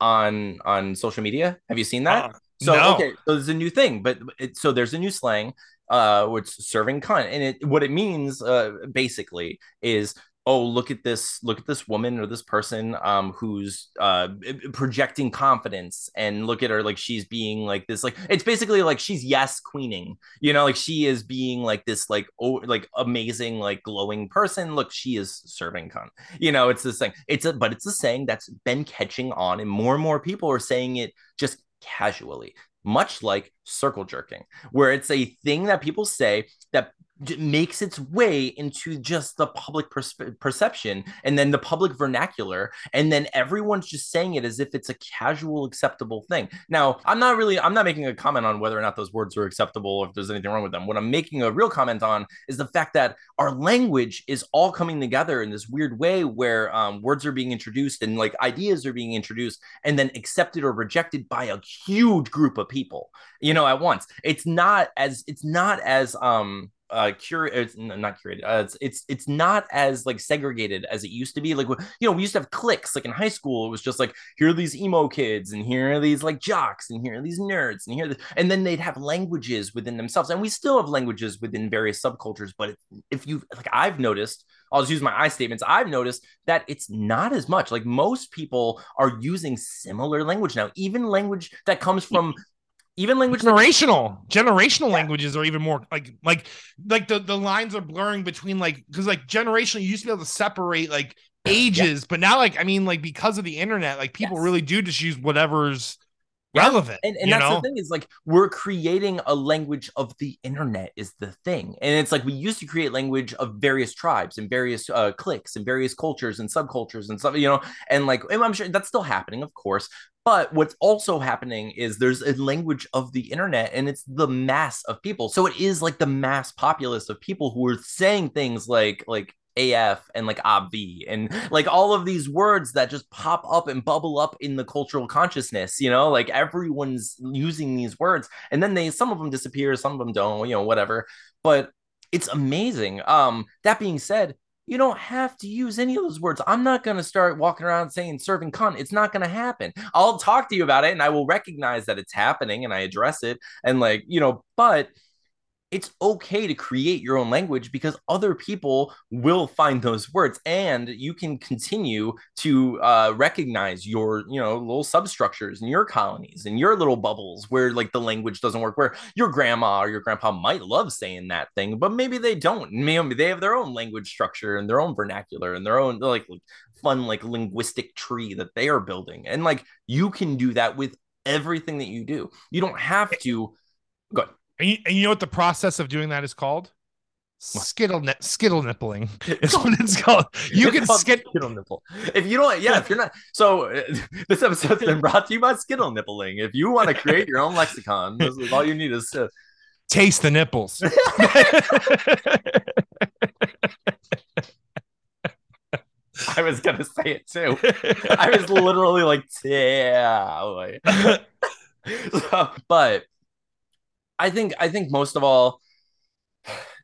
on on social media? Have you seen that? Uh, so no. okay, so there's a new thing, but it, so there's a new slang, uh, which serving cunt, and it what it means, uh, basically is oh look at this look at this woman or this person um who's uh projecting confidence and look at her like she's being like this like it's basically like she's yes queening you know like she is being like this like oh like amazing like glowing person. Look she is serving cunt you know it's this thing. It's a but it's a saying that's been catching on and more and more people are saying it just casually much like circle jerking where it's a thing that people say that makes its way into just the public perception and then the public vernacular and then everyone's just saying it as if it's a casual acceptable thing. Now i'm not really i'm not making a comment on whether or not those words are acceptable or if there's anything wrong with them. What i'm making a real comment on is the fact that our language is all coming together in this weird way where um, words are being introduced and like ideas are being introduced and then accepted or rejected by a huge group of people you know at once. It's not as it's not as um uh curated it's not curated uh, it's it's it's not as like segregated as it used to be like you know we used to have cliques like in high school it was just like here are these emo kids and here are these like jocks and here are these nerds and here and then they'd have languages within themselves and we still have languages within various subcultures but if you like I've noticed I'll just use my I statements. I've noticed that it's not as much. Like most people are using similar language now, even language that comes from even language generational generational yeah. languages are even more like like like the the lines are blurring between like because like generational you used to be able to separate like ages yeah. but now like i mean like because of the internet like people yes. really do just use whatever's relevant. And, and that's know? the thing is like we're creating a language of the internet is the thing. And it's like we used to create language of various tribes and various uh, cliques and various cultures and subcultures and stuff, you know, and like and I'm sure that's still happening, of course. But what's also happening is there's a language of the internet and it's the mass of people. So it is like the mass populace of people who are saying things like like AF and like obvi and like all of these words that just pop up and bubble up in the cultural consciousness, you know, like everyone's using these words and then they some of them disappear, some of them don't, you know, whatever. But it's amazing. Um, that being said, you don't have to use any of those words. I'm not going to start walking around saying serving cunt. It's not going to happen. I'll talk to you about it and I will recognize that it's happening and I address it. And like, you know, but it's okay to create your own language because other people will find those words and you can continue to uh, recognize your you know little substructures and your colonies and your little bubbles where like the language doesn't work where your grandma or your grandpa might love saying that thing but maybe they don't. Maybe they have their own language structure and their own vernacular and their own like fun like linguistic tree that they are building. And like you can do that with everything that you do. You don't have to go ahead and you, and you know what the process of doing that is called? Skittle ne- skittle nippling is what it's called. You it's can skit- skittle nipple. If you don't, yeah, if you're not, so uh, this episode's been brought to you by skittle nippling. If you want to create your own lexicon, this is all you need is to taste the nipples. I was gonna say it too. I was literally like, yeah. so, but I think I think most of all,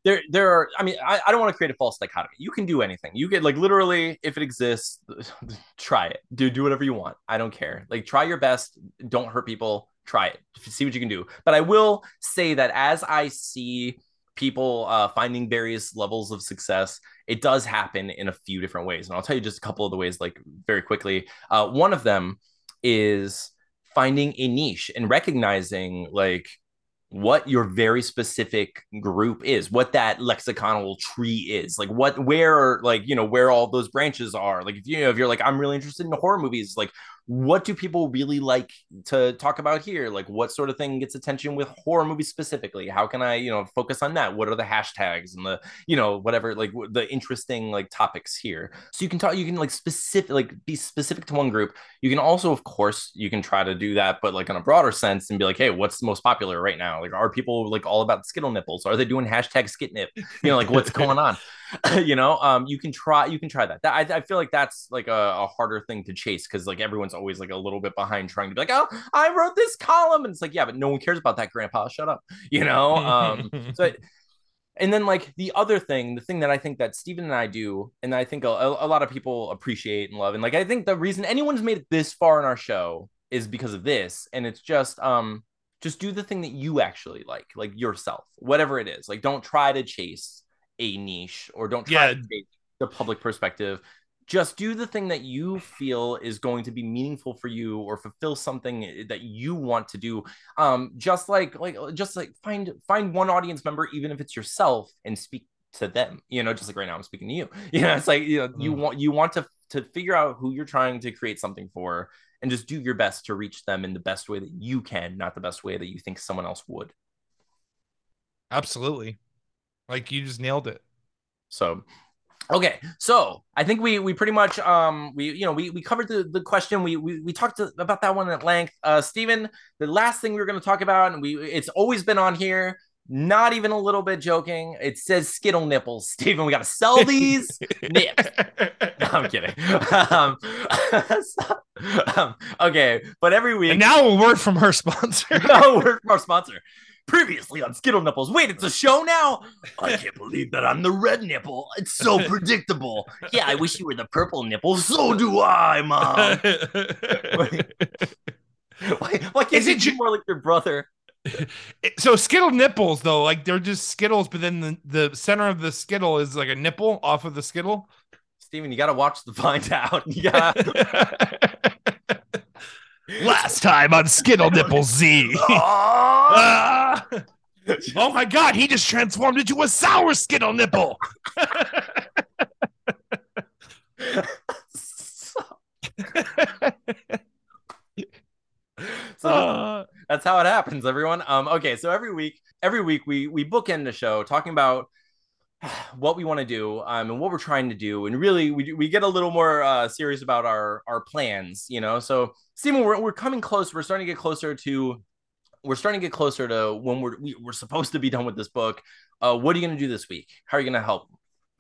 there there are. I mean, I, I don't want to create a false dichotomy. You can do anything. You get like literally, if it exists, try it. Do do whatever you want. I don't care. Like try your best. Don't hurt people. Try it. See what you can do. But I will say that as I see people uh, finding various levels of success, it does happen in a few different ways, and I'll tell you just a couple of the ways, like very quickly. Uh, one of them is finding a niche and recognizing like what your very specific group is, what that lexiconal tree is, like what where like you know where all those branches are. Like if you know if you're like I'm really interested in horror movies, like what do people really like to talk about here? Like what sort of thing gets attention with horror movies specifically? How can I, you know, focus on that? What are the hashtags and the, you know, whatever, like the interesting like topics here. So you can talk, you can like specific, like be specific to one group. You can also, of course, you can try to do that, but like in a broader sense and be like, hey, what's most popular right now? Like, are people like all about skittle nipples? Are they doing hashtag skitnip? You know, like what's going on? you know um you can try you can try that, that I, I feel like that's like a, a harder thing to chase because like everyone's always like a little bit behind trying to be like oh i wrote this column and it's like yeah but no one cares about that grandpa. Shut up. You know um so and then like the other thing the thing that i think that Stephen and i do and i think a, a lot of people appreciate and love and like i think the reason anyone's made it this far in our show is because of this and it's just um just do the thing that you actually like like yourself whatever it is. Like don't try to chase a niche or don't try yeah, to take the public perspective. Just do the thing that you feel is going to be meaningful for you or fulfill something that you want to do. Um just like like just like find find one audience member even if it's yourself and speak to them you know just like right now i'm speaking to you. You know it's like you know mm. you want you want to to figure out who you're trying to create something for and just do your best to reach them in the best way that you can not the best way that you think someone else would. Absolutely like you just nailed it so Okay, so I think we we pretty much um we you know we we covered the, the question we we, we talked to, about that one at length. Uh, Stephen, the last thing we were going to talk about, and we it's always been on here. Not even a little bit joking. It says Skittle nipples, Stephen. We got to sell these nips. No, I'm kidding. Um, um, okay, but every week. And now a word from her sponsor. no word from our sponsor. Previously on Skittle Nipples. Wait, it's a show now? I can't believe that I'm the red nipple. It's so predictable. Yeah, I wish you were the purple nipple. So do I, mom. why, why can't Is you it more like your brother? so skittle nipples though like they're just skittles but then the, the center of the skittle is like a nipple off of the skittle steven you gotta watch the find out yeah Last time on Skittle Nipple Z. oh my god, he just transformed into a sour Skittle Nipple. so uh, that's how it happens, everyone. Um, okay, so every week, every week we we bookend the show talking about what we want to do um, and what we're trying to do and really we, we get a little more uh, serious about our our plans you know so Stephen we're, we're coming close we're starting to get closer to we're starting to get closer to when we're we, are we are supposed to be done with this book uh, what are you going to do this week how are you going to help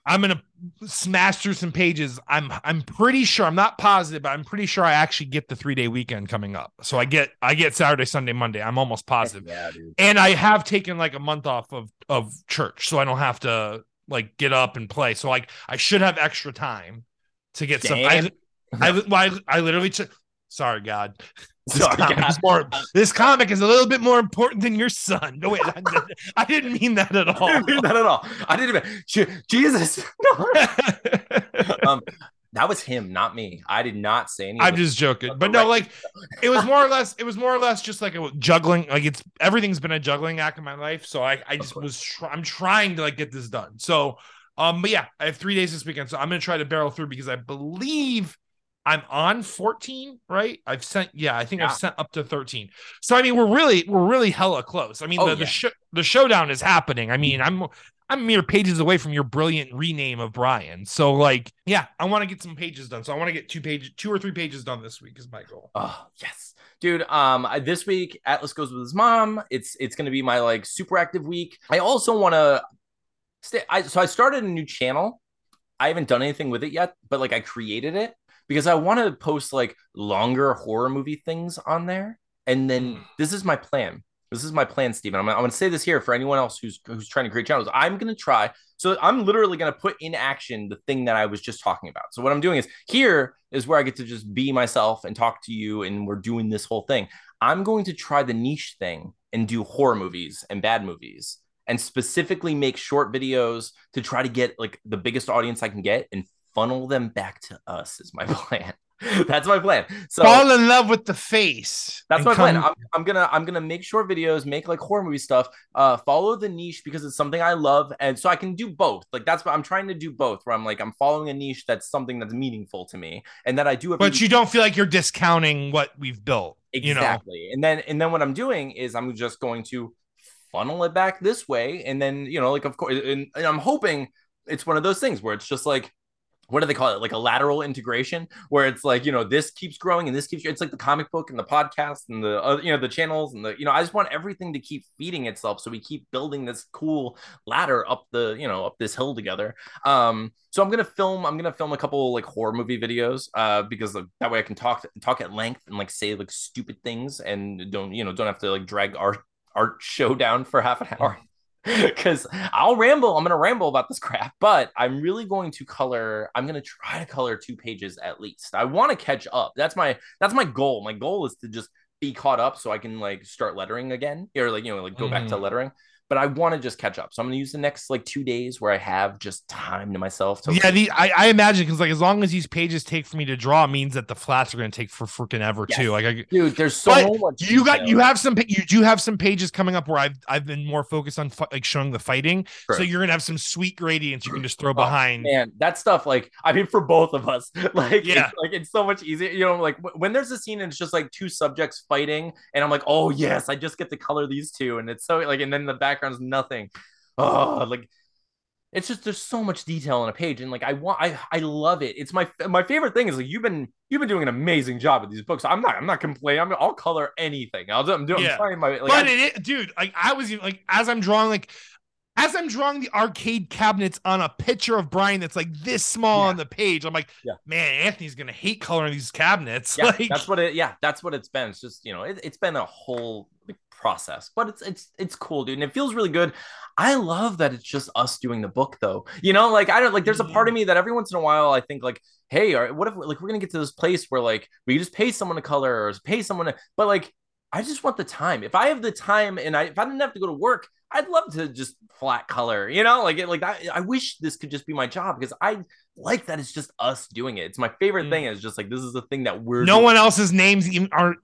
I'm gonna smash through some pages. I'm I'm pretty sure I'm not positive, but I'm pretty sure I actually get the three day weekend coming up. So I get I get Saturday, Sunday, Monday. I'm almost positive. Yeah. And I have taken like a month off of of church, so I don't have to like get up and play. So like I should have extra time to get Damn. some. I, I, I, I literally. Ch- Sorry, God. This, Sorry, comic God. More, this comic is a little bit more important than your son. No, wait, I, didn't, I didn't mean that at all. I didn't mean that at all. I didn't even. Jesus. No. um, that was him, not me. I did not say anything. I'm just joking, but no, like it was more or less. It was more or less just like a juggling. Like it's everything's been a juggling act in my life. So I, I just was. Tr- I'm trying to like get this done. So, um, but yeah, I have three days this weekend, so I'm gonna try to barrel through because I believe I'm on 14, right? I've sent, yeah, I think yeah. I've sent up to 13. So I mean, we're really, we're really hella close. I mean, oh, the, yeah. the, sh- the showdown is happening. I mean, I'm I'm mere pages away from your brilliant rename of Brian. So like, yeah, I want to get some pages done. So I want to get two pages, two or three pages done this week is my goal. Oh yes, dude. Um, this week Atlas goes with his mom. It's it's gonna be my like super active week. I also want to stay. I so I started a new channel. I haven't done anything with it yet, but like I created it because I want to post like longer horror movie things on there. And then mm. this is my plan this is my plan, Stephen. I'm, I'm going to say this here for anyone else who's who's trying to create channels. I'm going to try. So I'm literally going to put in action the thing that I was just talking about. So what I'm doing is here is where I get to just be myself and talk to you, and we're doing this whole thing. I'm going to try the niche thing and do horror movies and bad movies and specifically make short videos to try to get like the biggest audience I can get and funnel them back to us is my plan. that's my plan. So fall in love with the face. That's my come... plan. I'm, I'm, gonna I'm gonna make short videos, make like horror movie stuff. Uh, follow the niche because it's something I love, and so I can do both. Like that's what I'm trying to do both. Where I'm like I'm following a niche that's something that's meaningful to me, and that I do. But you don't feel like you're discounting what we've built. Exactly. You know? And then and then what I'm doing is I'm just going to funnel it back this way, and then you know like of course, and, and I'm hoping it's one of those things where it's just like what do they call it? Like a lateral integration where it's like you know this keeps growing and this keeps it's like the comic book and the podcast and the uh, you know the channels and the you know i just want everything to keep feeding itself. So we keep building this cool ladder up the you know up this hill together. Um so i'm gonna film i'm gonna film a couple like horror movie videos uh because like, that way i can talk talk at length and like say like stupid things and don't you know don't have to like drag our art show down for half an hour because I'll ramble. I'm going to ramble about this crap, but I'm really going to color. I'm going to try to color two pages at least. I want to catch up. That's my that's my goal. My goal is to just be caught up so I can like start lettering again or like you know like go mm. back to mm. lettering. But I want to just catch up. So I'm gonna use the next like two days where I have just time to myself. To yeah, the, I, I imagine because like as long as these pages take for me to draw means that the flats are going to take for freaking ever yes. too. Like, I, dude, there's so much. You got you have some you do have some pages coming up where I've I've been more focused on like showing the fighting. Sure. So you're gonna have some sweet gradients you can just throw oh, behind. Man, that stuff like I mean for both of us, like yeah, it's, like it's so much easier. You know, like when there's a scene and it's just like two subjects fighting, and I'm like, oh yes, I just get to color these two, and it's so like, and then the background's nothing. Oh, like it's just there's so much detail on a page and like i want i i love it. It's my my favorite thing is like you've been you've been doing an amazing job with these books. I'm not i'm not complaining. I'm i'll color anything. I'll do i'm doing yeah. I'm my like, but it, dude like i was like as i'm drawing like as i'm drawing the arcade cabinets on a picture of brian that's like this small yeah. on the page i'm like yeah. man anthony's gonna hate coloring these cabinets. Yeah, like that's what it yeah that's what it's been. It's just you know it, it's been a whole process but it's it's it's cool dude and it feels really good I love that it's just us doing the book though. You know, like I don't like there's a part of me that every once in a while I think like, hey, or what if like we're gonna get to this place where like we just pay someone to color or pay someone to but like I just want the time. If I have the time and I if I didn't have to go to work, I'd love to just flat color, you know, like it like I, I wish this could just be my job because I like that it's just us doing it. It's my favorite mm. thing. Is just like this is the thing that we're no doing. one else's names even are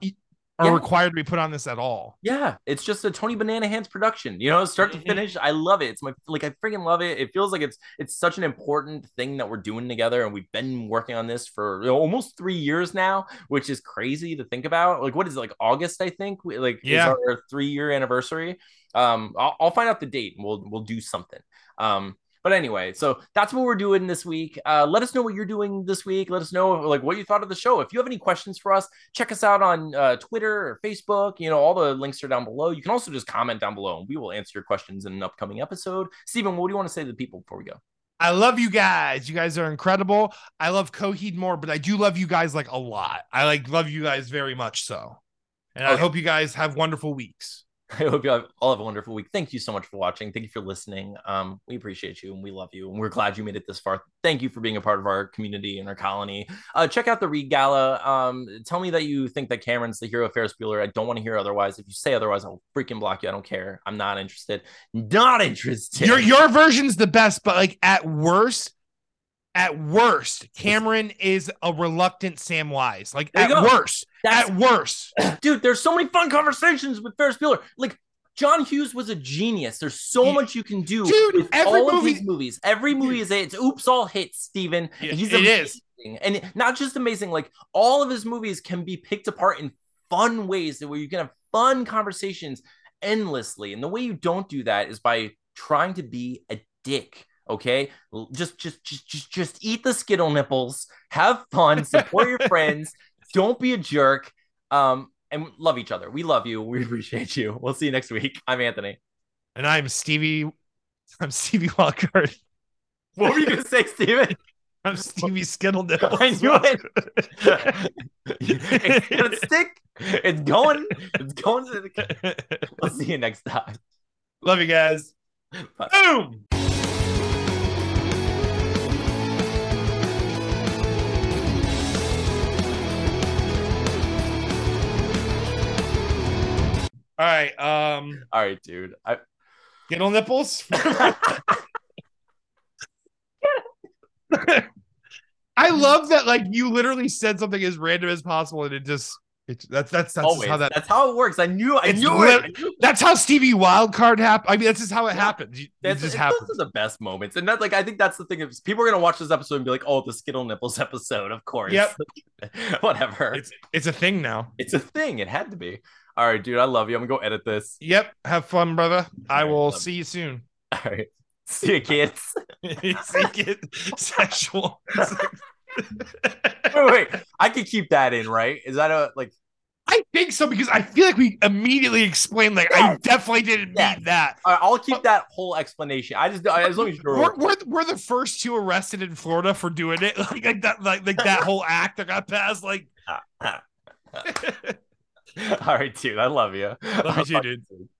are yeah. required to be put on this at all. Yeah, it's just a Tony Banana Hands production. You know, start mm-hmm. to finish. I love it. It's my like I freaking love it. It feels like it's it's such an important thing that we're doing together, and we've been working on this for almost three years now, which is crazy to think about. Like, what is it, like August? I think like yeah. is our three year anniversary. Um, I'll, I'll find out the date and we'll we'll do something. Um, but anyway, so that's what we're doing this week. Uh, let us know what you're doing this week. Let us know like what you thought of the show. If you have any questions for us, check us out on uh, Twitter or Facebook. You know, all the links are down below. You can also just comment down below, and we will answer your questions in an upcoming episode. Stephen, what do you want to say to the people before we go? I love you guys. You guys are incredible. I love Coheed more, but I do love you guys like a lot. I like love you guys very much so. And okay. I hope you guys have wonderful weeks. I hope you all have a wonderful week. Thank you so much for watching. Thank you for listening. Um, we appreciate you and we love you. And we're glad you made it this far. Thank you for being a part of our community and our colony. Uh, check out the Reed Gala. Um, tell me that you think that Cameron's the hero of Ferris Bueller. I don't want to hear otherwise. If you say otherwise, I'll freaking block you. I don't care. I'm not interested. Not interested. Your your version's the best, but like at worst, at worst, Cameron is a reluctant Samwise. Like at worst, That's, at worst, dude. There's so many fun conversations with Ferris Bueller. Like John Hughes was a genius. There's so yeah. much you can do dude, with every all movie, of these movies. Every movie is a, it's oops all hits, Steven. Yeah, He's it is. And not just amazing, like all of his movies can be picked apart in fun ways that where you can have fun conversations endlessly. And the way you don't do that is by trying to be a dick Okay, just just just just just eat the Skittle nipples, have fun, support your friends, don't be a jerk, um, and love each other. We love you. We appreciate you. We'll see you next week. I'm Anthony, and I'm Stevie. I'm Stevie Wildcard. What were you gonna say, Steven? I'm Stevie Skittle nipples. I knew it. it's gonna stick. It's going. It's going. To the... We'll see you next time. Love you guys. Bye. Boom. All right. Um. All right, dude. I Skittle nipples. I love that. Like you literally said something as random as possible, and it just. It's, that's that's that's Always. how that. That's how it works. I knew. I knew it. I knew That's how Stevie Wildcard happened. I mean, that's just how it yeah. happens. It that's, just happens. Those are the best moments, and that like I think that's the thing. Is people are gonna watch this episode and be like, "Oh, the Skittle nipples episode." Of course. Yep. Whatever. It's it's a thing now. It's a thing. It had to be. All right, dude. I love you. I'm gonna go edit this. Yep. Have fun, brother. I will see you soon. All right. See you, kids. see kids. Sexual. wait, wait. I could keep that in, right? Is that a like? I think so because I feel like we immediately explained like yeah. I definitely didn't yeah. mean that. Right, I'll keep uh, that whole explanation. I just as long as you're we're, we're, we're, the first two arrested in Florida for doing it like, like that like, like that whole act that got passed like. All right, dude. I love you. Love you too, dude. Bye.